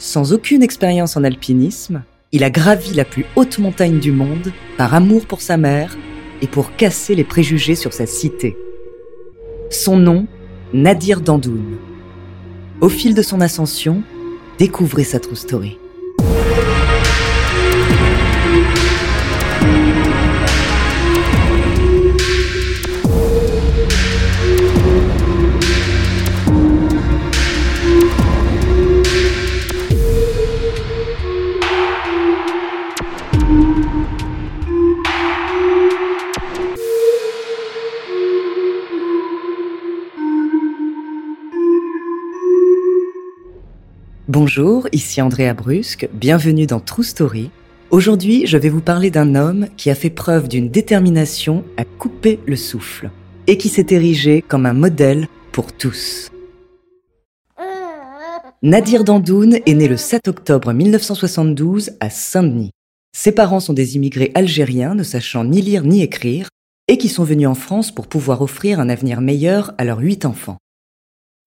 Sans aucune expérience en alpinisme, il a gravi la plus haute montagne du monde par amour pour sa mère et pour casser les préjugés sur sa cité. Son nom, Nadir Dandoun. Au fil de son ascension, découvrez sa true story. Bonjour, ici Andrea Brusque, bienvenue dans True Story. Aujourd'hui, je vais vous parler d'un homme qui a fait preuve d'une détermination à couper le souffle et qui s'est érigé comme un modèle pour tous. Nadir Dandoun est né le 7 octobre 1972 à Saint-Denis. Ses parents sont des immigrés algériens ne sachant ni lire ni écrire et qui sont venus en France pour pouvoir offrir un avenir meilleur à leurs huit enfants.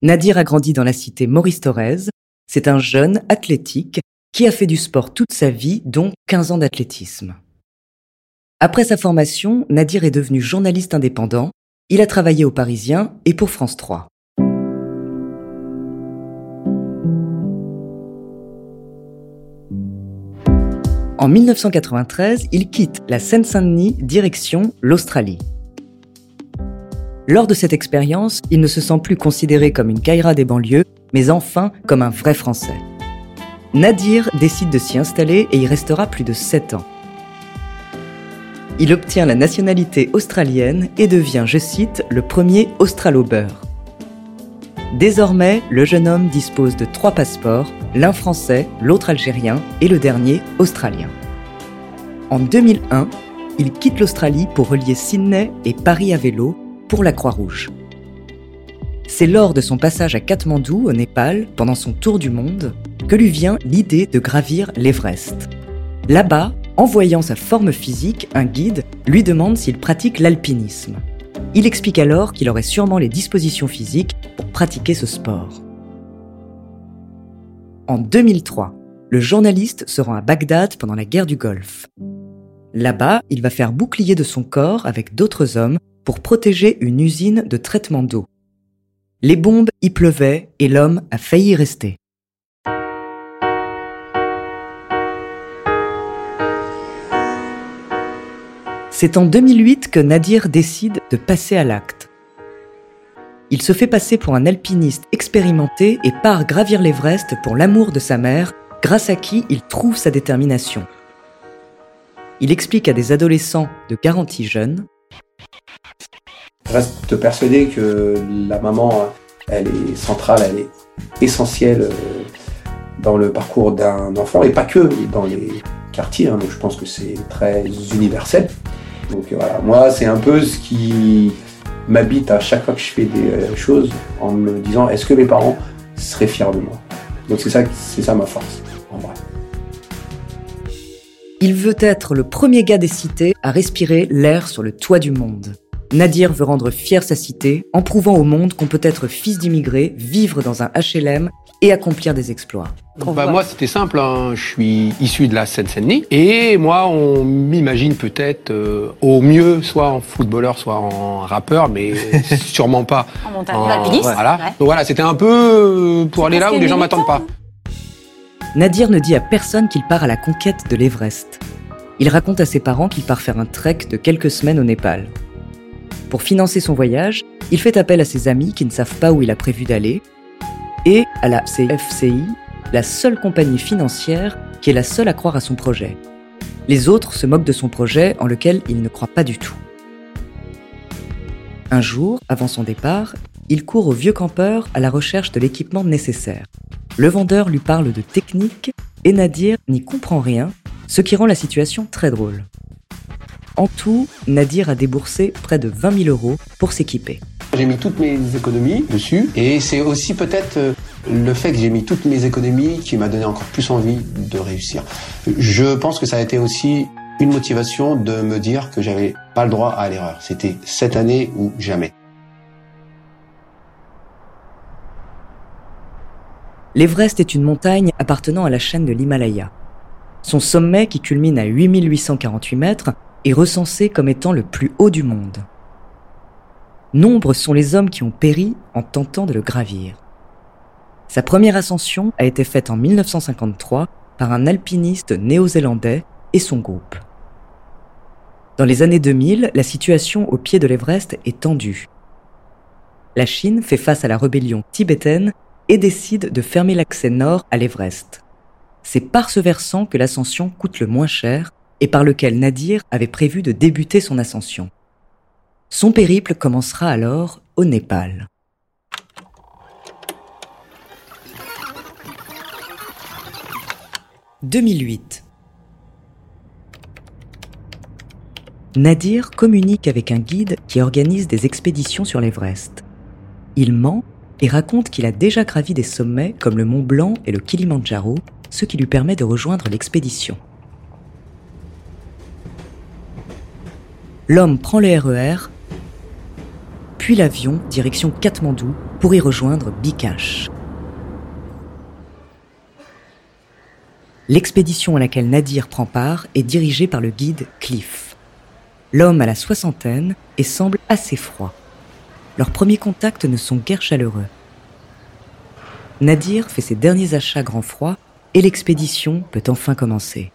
Nadir a grandi dans la cité Maurice Thorez, c'est un jeune athlétique qui a fait du sport toute sa vie, dont 15 ans d'athlétisme. Après sa formation, Nadir est devenu journaliste indépendant. Il a travaillé au Parisien et pour France 3. En 1993, il quitte la Seine-Saint-Denis direction l'Australie. Lors de cette expérience, il ne se sent plus considéré comme une caïra des banlieues, mais enfin comme un vrai Français. Nadir décide de s'y installer et y restera plus de 7 ans. Il obtient la nationalité australienne et devient, je cite, le premier australo-beurre. Désormais, le jeune homme dispose de trois passeports, l'un français, l'autre algérien et le dernier australien. En 2001, il quitte l'Australie pour relier Sydney et Paris à vélo pour la Croix-Rouge. C'est lors de son passage à Katmandou, au Népal, pendant son tour du monde, que lui vient l'idée de gravir l'Everest. Là-bas, en voyant sa forme physique, un guide lui demande s'il pratique l'alpinisme. Il explique alors qu'il aurait sûrement les dispositions physiques pour pratiquer ce sport. En 2003, le journaliste se rend à Bagdad pendant la guerre du Golfe. Là-bas, il va faire bouclier de son corps avec d'autres hommes pour protéger une usine de traitement d'eau. Les bombes y pleuvaient et l'homme a failli rester. C'est en 2008 que Nadir décide de passer à l'acte. Il se fait passer pour un alpiniste expérimenté et part gravir l'Everest pour l'amour de sa mère, grâce à qui il trouve sa détermination. Il explique à des adolescents de garantie jeune je reste persuadé que la maman, elle est centrale, elle est essentielle euh, dans le parcours d'un enfant, et pas que dans les quartiers, hein. donc je pense que c'est très universel. Donc voilà, moi c'est un peu ce qui m'habite à chaque fois que je fais des euh, choses en me disant est-ce que mes parents seraient fiers de moi? Donc c'est ça, c'est ça ma force, en vrai. Il veut être le premier gars des cités à respirer l'air sur le toit du monde. Nadir veut rendre fière sa cité en prouvant au monde qu'on peut être fils d'immigrés, vivre dans un HLM et accomplir des exploits. Bah, moi, c'était simple. Hein. Je suis issu de la Seine-Saint-Denis. Et moi, on m'imagine peut-être euh, au mieux, soit en footballeur, soit en rappeur, mais sûrement pas en montagne. En... Voilà. Donc voilà, c'était un peu euh, pour aller là où les gens m'attendent pas. Nadir ne dit à personne qu'il part à la conquête de l'Everest. Il raconte à ses parents qu'il part faire un trek de quelques semaines au Népal. Pour financer son voyage, il fait appel à ses amis qui ne savent pas où il a prévu d'aller et à la CFCI, la seule compagnie financière qui est la seule à croire à son projet. Les autres se moquent de son projet en lequel il ne croit pas du tout. Un jour, avant son départ, il court au vieux campeur à la recherche de l'équipement nécessaire. Le vendeur lui parle de technique et Nadir n'y comprend rien, ce qui rend la situation très drôle. En tout, Nadir a déboursé près de 20 000 euros pour s'équiper. J'ai mis toutes mes économies dessus et c'est aussi peut-être euh, le fait que j'ai mis toutes mes économies qui m'a donné encore plus envie de réussir. Je pense que ça a été aussi une motivation de me dire que j'avais pas le droit à l'erreur. C'était cette année ou jamais. L'Everest est une montagne appartenant à la chaîne de l'Himalaya. Son sommet, qui culmine à 8848 mètres, est recensé comme étant le plus haut du monde. Nombreux sont les hommes qui ont péri en tentant de le gravir. Sa première ascension a été faite en 1953 par un alpiniste néo-zélandais et son groupe. Dans les années 2000, la situation au pied de l'Everest est tendue. La Chine fait face à la rébellion tibétaine et décide de fermer l'accès nord à l'Everest. C'est par ce versant que l'ascension coûte le moins cher et par lequel Nadir avait prévu de débuter son ascension. Son périple commencera alors au Népal. « 2008. Nadir communique avec un guide qui organise des expéditions sur l'Everest. Il ment et raconte qu'il a déjà gravi des sommets comme le Mont Blanc et le Kilimandjaro, ce qui lui permet de rejoindre l'expédition. L'homme prend le RER, e puis l'avion direction Katmandou pour y rejoindre Bikash. L'expédition à laquelle Nadir prend part est dirigée par le guide Cliff. L'homme a la soixantaine et semble assez froid leurs premiers contacts ne sont guère chaleureux. Nadir fait ses derniers achats grand froid et l'expédition peut enfin commencer.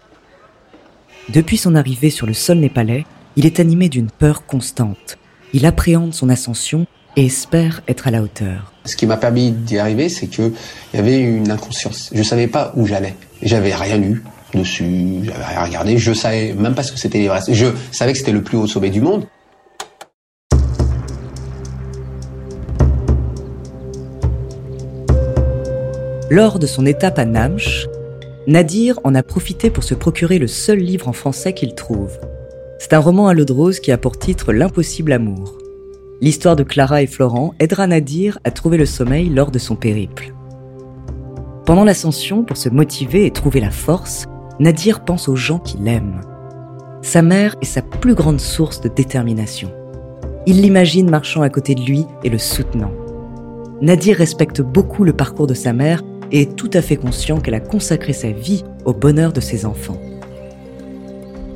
Depuis son arrivée sur le sol népalais, il est animé d'une peur constante. Il appréhende son ascension et espère être à la hauteur. Ce qui m'a permis d'y arriver, c'est qu'il y avait une inconscience. Je savais pas où j'allais. J'avais rien lu dessus, j'avais rien regardé. Je savais même pas ce que c'était l'Everest. Je savais que c'était le plus haut sommet du monde. Lors de son étape à Namche, Nadir en a profité pour se procurer le seul livre en français qu'il trouve. C'est un roman à l'eau de rose qui a pour titre L'impossible amour. L'histoire de Clara et Florent aidera Nadir à trouver le sommeil lors de son périple. Pendant l'ascension, pour se motiver et trouver la force, Nadir pense aux gens qu'il aime. Sa mère est sa plus grande source de détermination. Il l'imagine marchant à côté de lui et le soutenant. Nadir respecte beaucoup le parcours de sa mère est tout à fait conscient qu'elle a consacré sa vie au bonheur de ses enfants.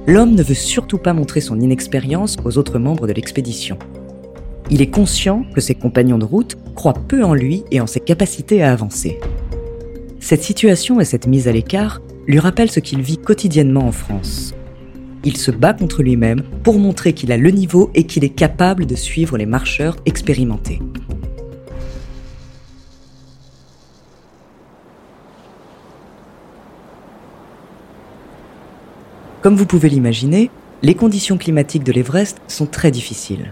L'homme ne veut surtout pas montrer son inexpérience aux autres membres de l'expédition. Il est conscient que ses compagnons de route croient peu en lui et en ses capacités à avancer. Cette situation et cette mise à l'écart lui rappellent ce qu'il vit quotidiennement en France. Il se bat contre lui-même pour montrer qu'il a le niveau et qu'il est capable de suivre les marcheurs expérimentés. Comme vous pouvez l'imaginer, les conditions climatiques de l'Everest sont très difficiles.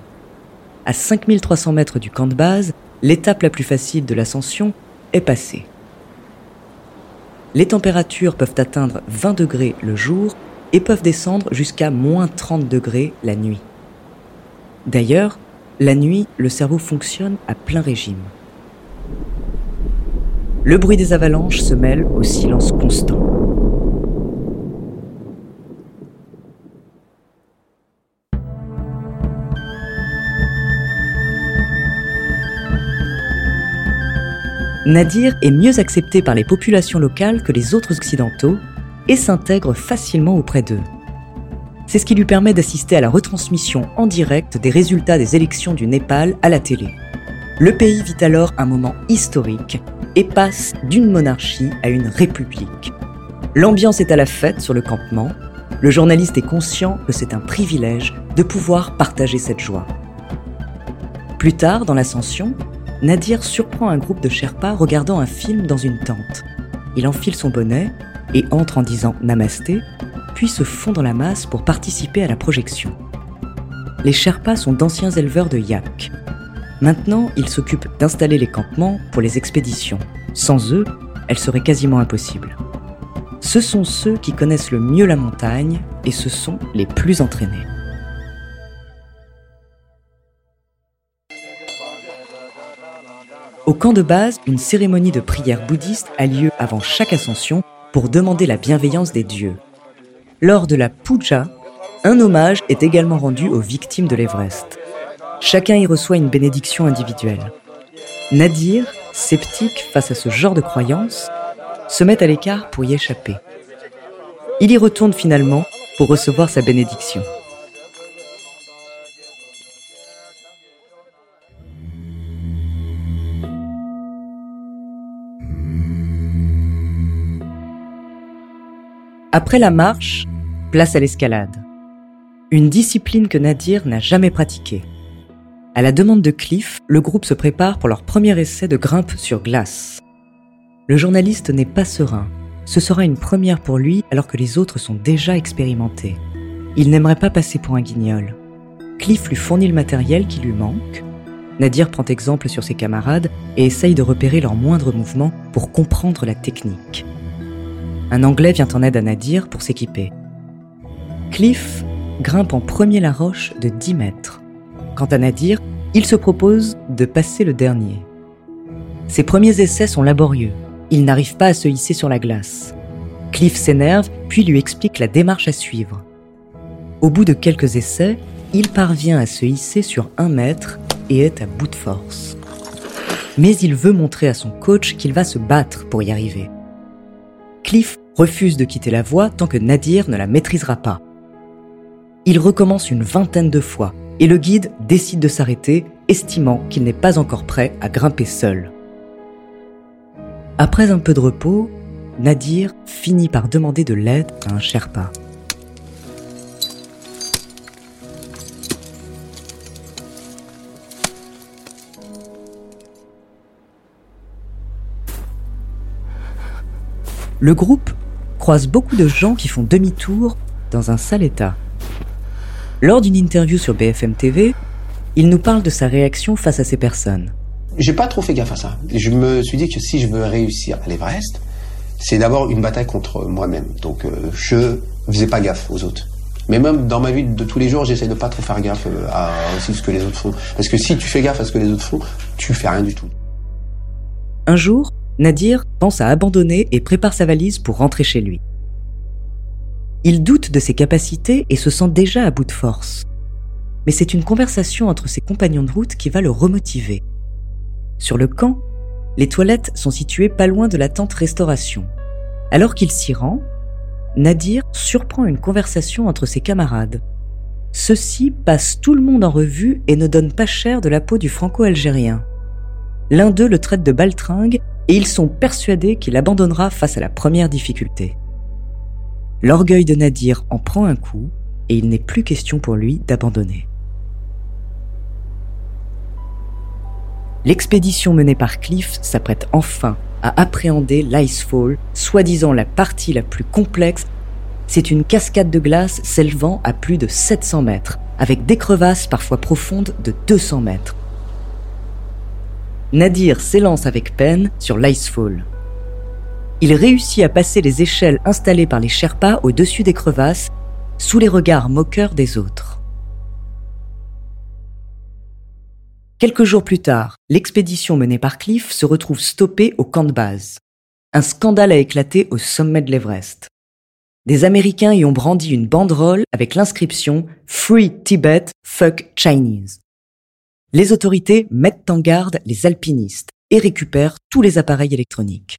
À 5300 mètres du camp de base, l'étape la plus facile de l'ascension est passée. Les températures peuvent atteindre 20 degrés le jour et peuvent descendre jusqu'à moins 30 degrés la nuit. D'ailleurs, la nuit, le cerveau fonctionne à plein régime. Le bruit des avalanches se mêle au silence constant. Nadir est mieux accepté par les populations locales que les autres occidentaux et s'intègre facilement auprès d'eux. C'est ce qui lui permet d'assister à la retransmission en direct des résultats des élections du Népal à la télé. Le pays vit alors un moment historique et passe d'une monarchie à une république. L'ambiance est à la fête sur le campement. Le journaliste est conscient que c'est un privilège de pouvoir partager cette joie. Plus tard, dans l'ascension, Nadir surprend un groupe de Sherpas regardant un film dans une tente. il enfile son bonnet et entre en disant Namasté, puis se fond dans la masse pour participer à la projection. Les Sherpas sont d'anciens éleveurs de yak. Maintenant, ils s'occupent d'installer les campements pour les expéditions. Sans eux, elles seraient quasiment impossibles. Ce sont ceux qui connaissent le mieux la montagne et ce sont les plus entraînés. Au camp de base, une cérémonie de prière bouddhiste a lieu avant chaque ascension pour demander la bienveillance des dieux. Lors de la puja, un hommage est également rendu aux victimes de l'Everest. Chacun y reçoit une bénédiction individuelle. Nadir, sceptique face à ce genre de croyances, se met à l'écart pour y échapper. Il y retourne finalement pour recevoir sa bénédiction. Après la marche, place à l'escalade. Une discipline que Nadir n'a jamais pratiquée. À la demande de Cliff, le groupe se prépare pour leur premier essai de grimpe sur glace. Le journaliste n'est pas serein. Ce sera une première pour lui alors que les autres sont déjà expérimentés. Il n'aimerait pas passer pour un guignol. Cliff lui fournit le matériel qui lui manque. Nadir prend exemple sur ses camarades et essaye de repérer leurs moindres mouvements pour comprendre la technique. Un Anglais vient en aide à Nadir pour s'équiper. Cliff grimpe en premier la roche de 10 mètres. Quant à Nadir, il se propose de passer le dernier. Ses premiers essais sont laborieux. Il n'arrive pas à se hisser sur la glace. Cliff s'énerve, puis lui explique la démarche à suivre. Au bout de quelques essais, il parvient à se hisser sur un mètre et est à bout de force. Mais il veut montrer à son coach qu'il va se battre pour y arriver. Cliff refuse de quitter la voie tant que Nadir ne la maîtrisera pas. Il recommence une vingtaine de fois et le guide décide de s'arrêter, estimant qu'il n'est pas encore prêt à grimper seul. Après un peu de repos, Nadir finit par demander de l'aide à un Sherpa. Le groupe croise beaucoup de gens qui font demi-tour dans un sale état. Lors d'une interview sur BFM TV, il nous parle de sa réaction face à ces personnes. J'ai pas trop fait gaffe à ça. Je me suis dit que si je veux réussir à l'Everest, c'est d'abord une bataille contre moi-même. Donc euh, je faisais pas gaffe aux autres. Mais même dans ma vie de tous les jours, j'essaie de pas trop faire gaffe euh, à aussi ce que les autres font. Parce que si tu fais gaffe à ce que les autres font, tu fais rien du tout. Un jour, Nadir pense à abandonner et prépare sa valise pour rentrer chez lui. Il doute de ses capacités et se sent déjà à bout de force. Mais c'est une conversation entre ses compagnons de route qui va le remotiver. Sur le camp, les toilettes sont situées pas loin de la tente restauration. Alors qu'il s'y rend, Nadir surprend une conversation entre ses camarades. Ceux-ci passent tout le monde en revue et ne donnent pas cher de la peau du franco-algérien. L'un d'eux le traite de baltringue et ils sont persuadés qu'il abandonnera face à la première difficulté. L'orgueil de Nadir en prend un coup et il n'est plus question pour lui d'abandonner. L'expédition menée par Cliff s'apprête enfin à appréhender l'Icefall, soi-disant la partie la plus complexe. C'est une cascade de glace s'élevant à plus de 700 mètres, avec des crevasses parfois profondes de 200 mètres. Nadir s'élance avec peine sur l'Icefall. Il réussit à passer les échelles installées par les Sherpas au-dessus des crevasses, sous les regards moqueurs des autres. Quelques jours plus tard, l'expédition menée par Cliff se retrouve stoppée au camp de base. Un scandale a éclaté au sommet de l'Everest. Des Américains y ont brandi une banderole avec l'inscription Free Tibet, fuck Chinese les autorités mettent en garde les alpinistes et récupèrent tous les appareils électroniques.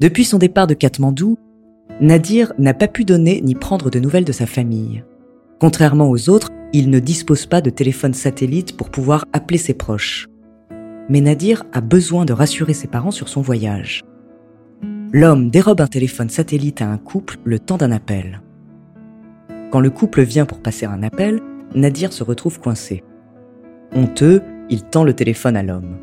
Depuis son départ de Katmandou, Nadir n'a pas pu donner ni prendre de nouvelles de sa famille. Contrairement aux autres, il ne dispose pas de téléphone satellite pour pouvoir appeler ses proches. Mais Nadir a besoin de rassurer ses parents sur son voyage. L'homme dérobe un téléphone satellite à un couple le temps d'un appel. Quand le couple vient pour passer un appel, Nadir se retrouve coincé. Honteux, il tend le téléphone à l'homme.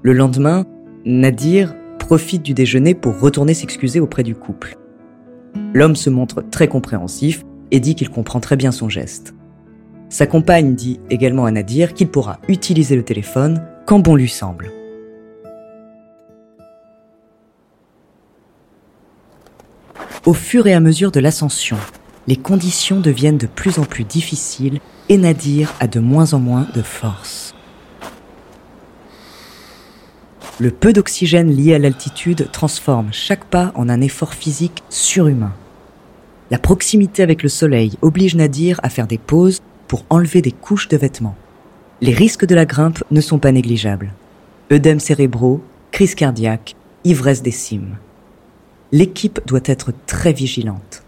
Le lendemain, Nadir profite du déjeuner pour retourner s'excuser auprès du couple. L'homme se montre très compréhensif et dit qu'il comprend très bien son geste. Sa compagne dit également à Nadir qu'il pourra utiliser le téléphone quand bon lui semble. Au fur et à mesure de l'ascension, les conditions deviennent de plus en plus difficiles et Nadir a de moins en moins de force. Le peu d'oxygène lié à l'altitude transforme chaque pas en un effort physique surhumain. La proximité avec le soleil oblige Nadir à faire des pauses pour enlever des couches de vêtements. Les risques de la grimpe ne sont pas négligeables. Œdèmes cérébraux, crise cardiaque, ivresse des cimes. L'équipe doit être très vigilante.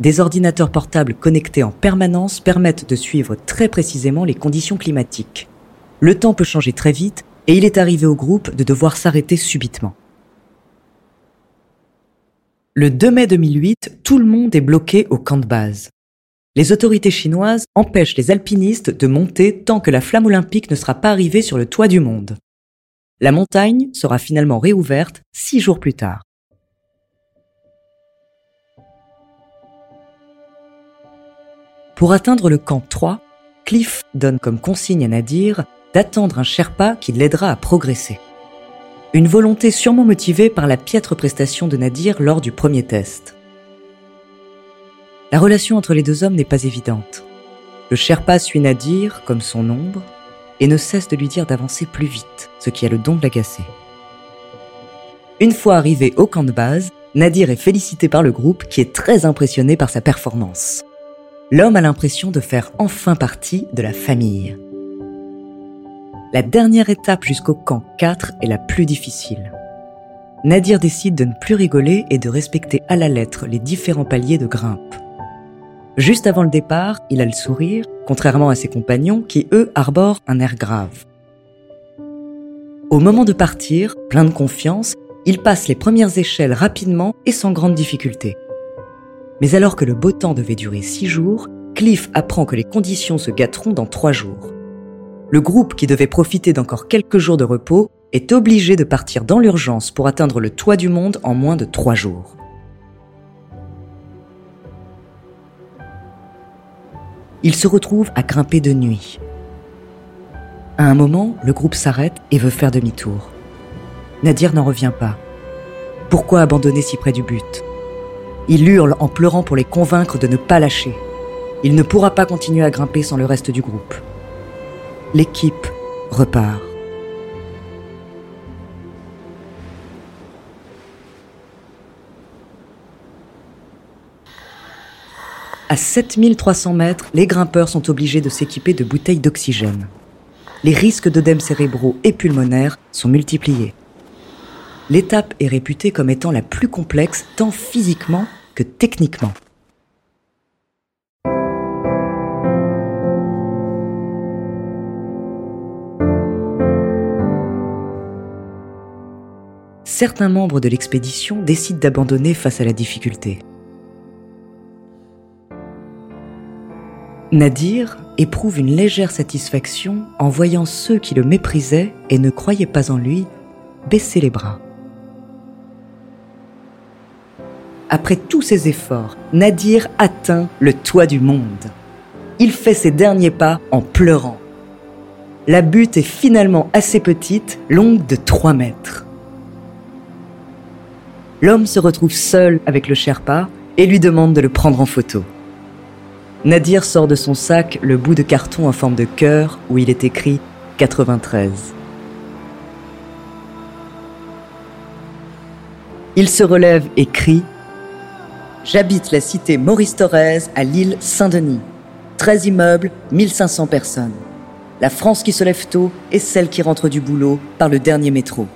Des ordinateurs portables connectés en permanence permettent de suivre très précisément les conditions climatiques. Le temps peut changer très vite et il est arrivé au groupe de devoir s'arrêter subitement. Le 2 mai 2008, tout le monde est bloqué au camp de base. Les autorités chinoises empêchent les alpinistes de monter tant que la flamme olympique ne sera pas arrivée sur le toit du monde. La montagne sera finalement réouverte six jours plus tard. Pour atteindre le camp 3, Cliff donne comme consigne à Nadir d'attendre un Sherpa qui l'aidera à progresser. Une volonté sûrement motivée par la piètre prestation de Nadir lors du premier test. La relation entre les deux hommes n'est pas évidente. Le Sherpa suit Nadir comme son ombre et ne cesse de lui dire d'avancer plus vite, ce qui a le don de l'agacer. Une fois arrivé au camp de base, Nadir est félicité par le groupe qui est très impressionné par sa performance. L'homme a l'impression de faire enfin partie de la famille. La dernière étape jusqu'au camp 4 est la plus difficile. Nadir décide de ne plus rigoler et de respecter à la lettre les différents paliers de grimpe. Juste avant le départ, il a le sourire, contrairement à ses compagnons qui, eux, arborent un air grave. Au moment de partir, plein de confiance, il passe les premières échelles rapidement et sans grande difficulté. Mais alors que le beau temps devait durer six jours, Cliff apprend que les conditions se gâteront dans trois jours le groupe qui devait profiter d'encore quelques jours de repos est obligé de partir dans l'urgence pour atteindre le toit du monde en moins de trois jours. Il se retrouve à grimper de nuit. À un moment, le groupe s'arrête et veut faire demi-tour. Nadir n'en revient pas. Pourquoi abandonner si près du but? Il hurle en pleurant pour les convaincre de ne pas lâcher. Il ne pourra pas continuer à grimper sans le reste du groupe l'équipe repart. À 7300 mètres, les grimpeurs sont obligés de s'équiper de bouteilles d'oxygène. Les risques d'œdèmes cérébraux et pulmonaires sont multipliés. L'étape est réputée comme étant la plus complexe tant physiquement que techniquement. certains membres de l'expédition décident d'abandonner face à la difficulté. Nadir éprouve une légère satisfaction en voyant ceux qui le méprisaient et ne croyaient pas en lui baisser les bras. Après tous ses efforts, Nadir atteint le toit du monde. Il fait ses derniers pas en pleurant. La butte est finalement assez petite, longue de 3 mètres l'homme se retrouve seul avec le Sherpa et lui demande de le prendre en photo. Nadir sort de son sac le bout de carton en forme de cœur où il est écrit 93. Il se relève et crie J'habite la cité Maurice Thorez à l'île Saint-Denis. 13 immeubles, 1500 personnes. La France qui se lève tôt est celle qui rentre du boulot par le dernier métro.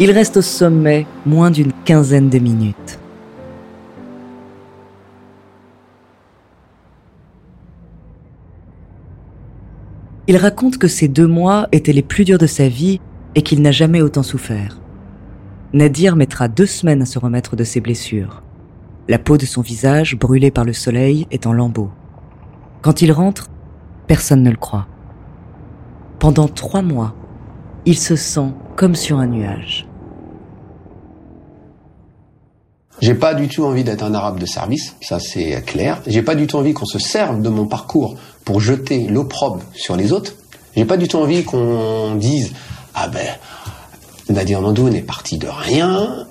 Il reste au sommet moins d'une quinzaine de minutes. Il raconte que ces deux mois étaient les plus durs de sa vie et qu'il n'a jamais autant souffert. Nadir mettra deux semaines à se remettre de ses blessures. La peau de son visage, brûlée par le soleil, est en lambeaux. Quand il rentre, personne ne le croit. Pendant trois mois, il se sent comme sur un nuage. J'ai pas du tout envie d'être un arabe de service, ça c'est clair. J'ai pas du tout envie qu'on se serve de mon parcours pour jeter l'opprobre sur les autres. J'ai pas du tout envie qu'on dise ah ben Nadir Mandoun est parti de rien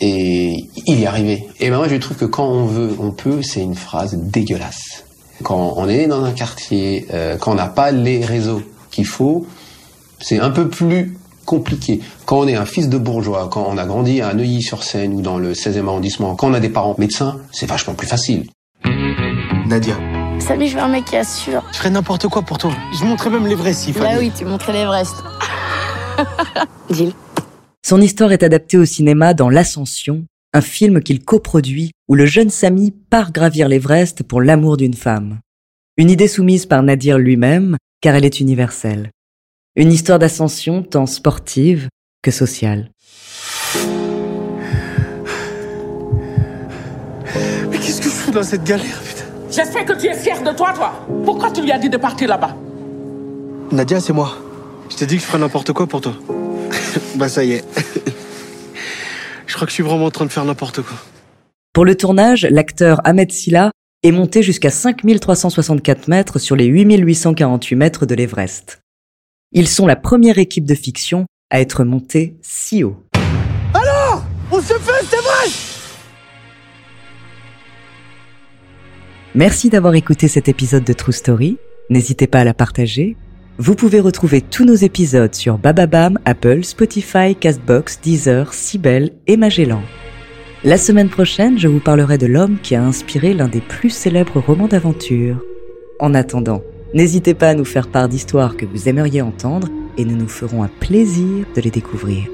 et il y est arrivé. Et ben moi je trouve que quand on veut, on peut, c'est une phrase dégueulasse. Quand on est dans un quartier, euh, quand on n'a pas les réseaux qu'il faut, c'est un peu plus compliqué. Quand on est un fils de bourgeois, quand on a grandi à Neuilly-sur-Seine ou dans le 16e arrondissement, quand on a des parents médecins, c'est vachement plus facile. Nadia. Salut, je veux un mec qui assure. Je ferais n'importe quoi pour toi. Je montrais même l'Everest s'il fallait. Bah oui, tu montrais l'Everest. Deal. Son histoire est adaptée au cinéma dans L'Ascension, un film qu'il coproduit où le jeune Samy part gravir l'Everest pour l'amour d'une femme. Une idée soumise par Nadir lui-même, car elle est universelle. Une histoire d'ascension tant sportive que sociale. Mais qu'est-ce que je fous dans cette galère, putain? J'espère que tu es fier de toi, toi. Pourquoi tu lui as dit de partir là-bas? Nadia, c'est moi. Je t'ai dit que je ferais n'importe quoi pour toi. bah ça y est. je crois que je suis vraiment en train de faire n'importe quoi. Pour le tournage, l'acteur Ahmed Silla est monté jusqu'à 5364 mètres sur les 8848 mètres de l'Everest. Ils sont la première équipe de fiction à être montés si haut. Alors On se fait, c'est vrai Merci d'avoir écouté cet épisode de True Story. N'hésitez pas à la partager. Vous pouvez retrouver tous nos épisodes sur Bababam, Apple, Spotify, Castbox, Deezer, Sibel et Magellan. La semaine prochaine, je vous parlerai de l'homme qui a inspiré l'un des plus célèbres romans d'aventure. En attendant, n'hésitez pas à nous faire part d'histoires que vous aimeriez entendre et nous nous ferons un plaisir de les découvrir.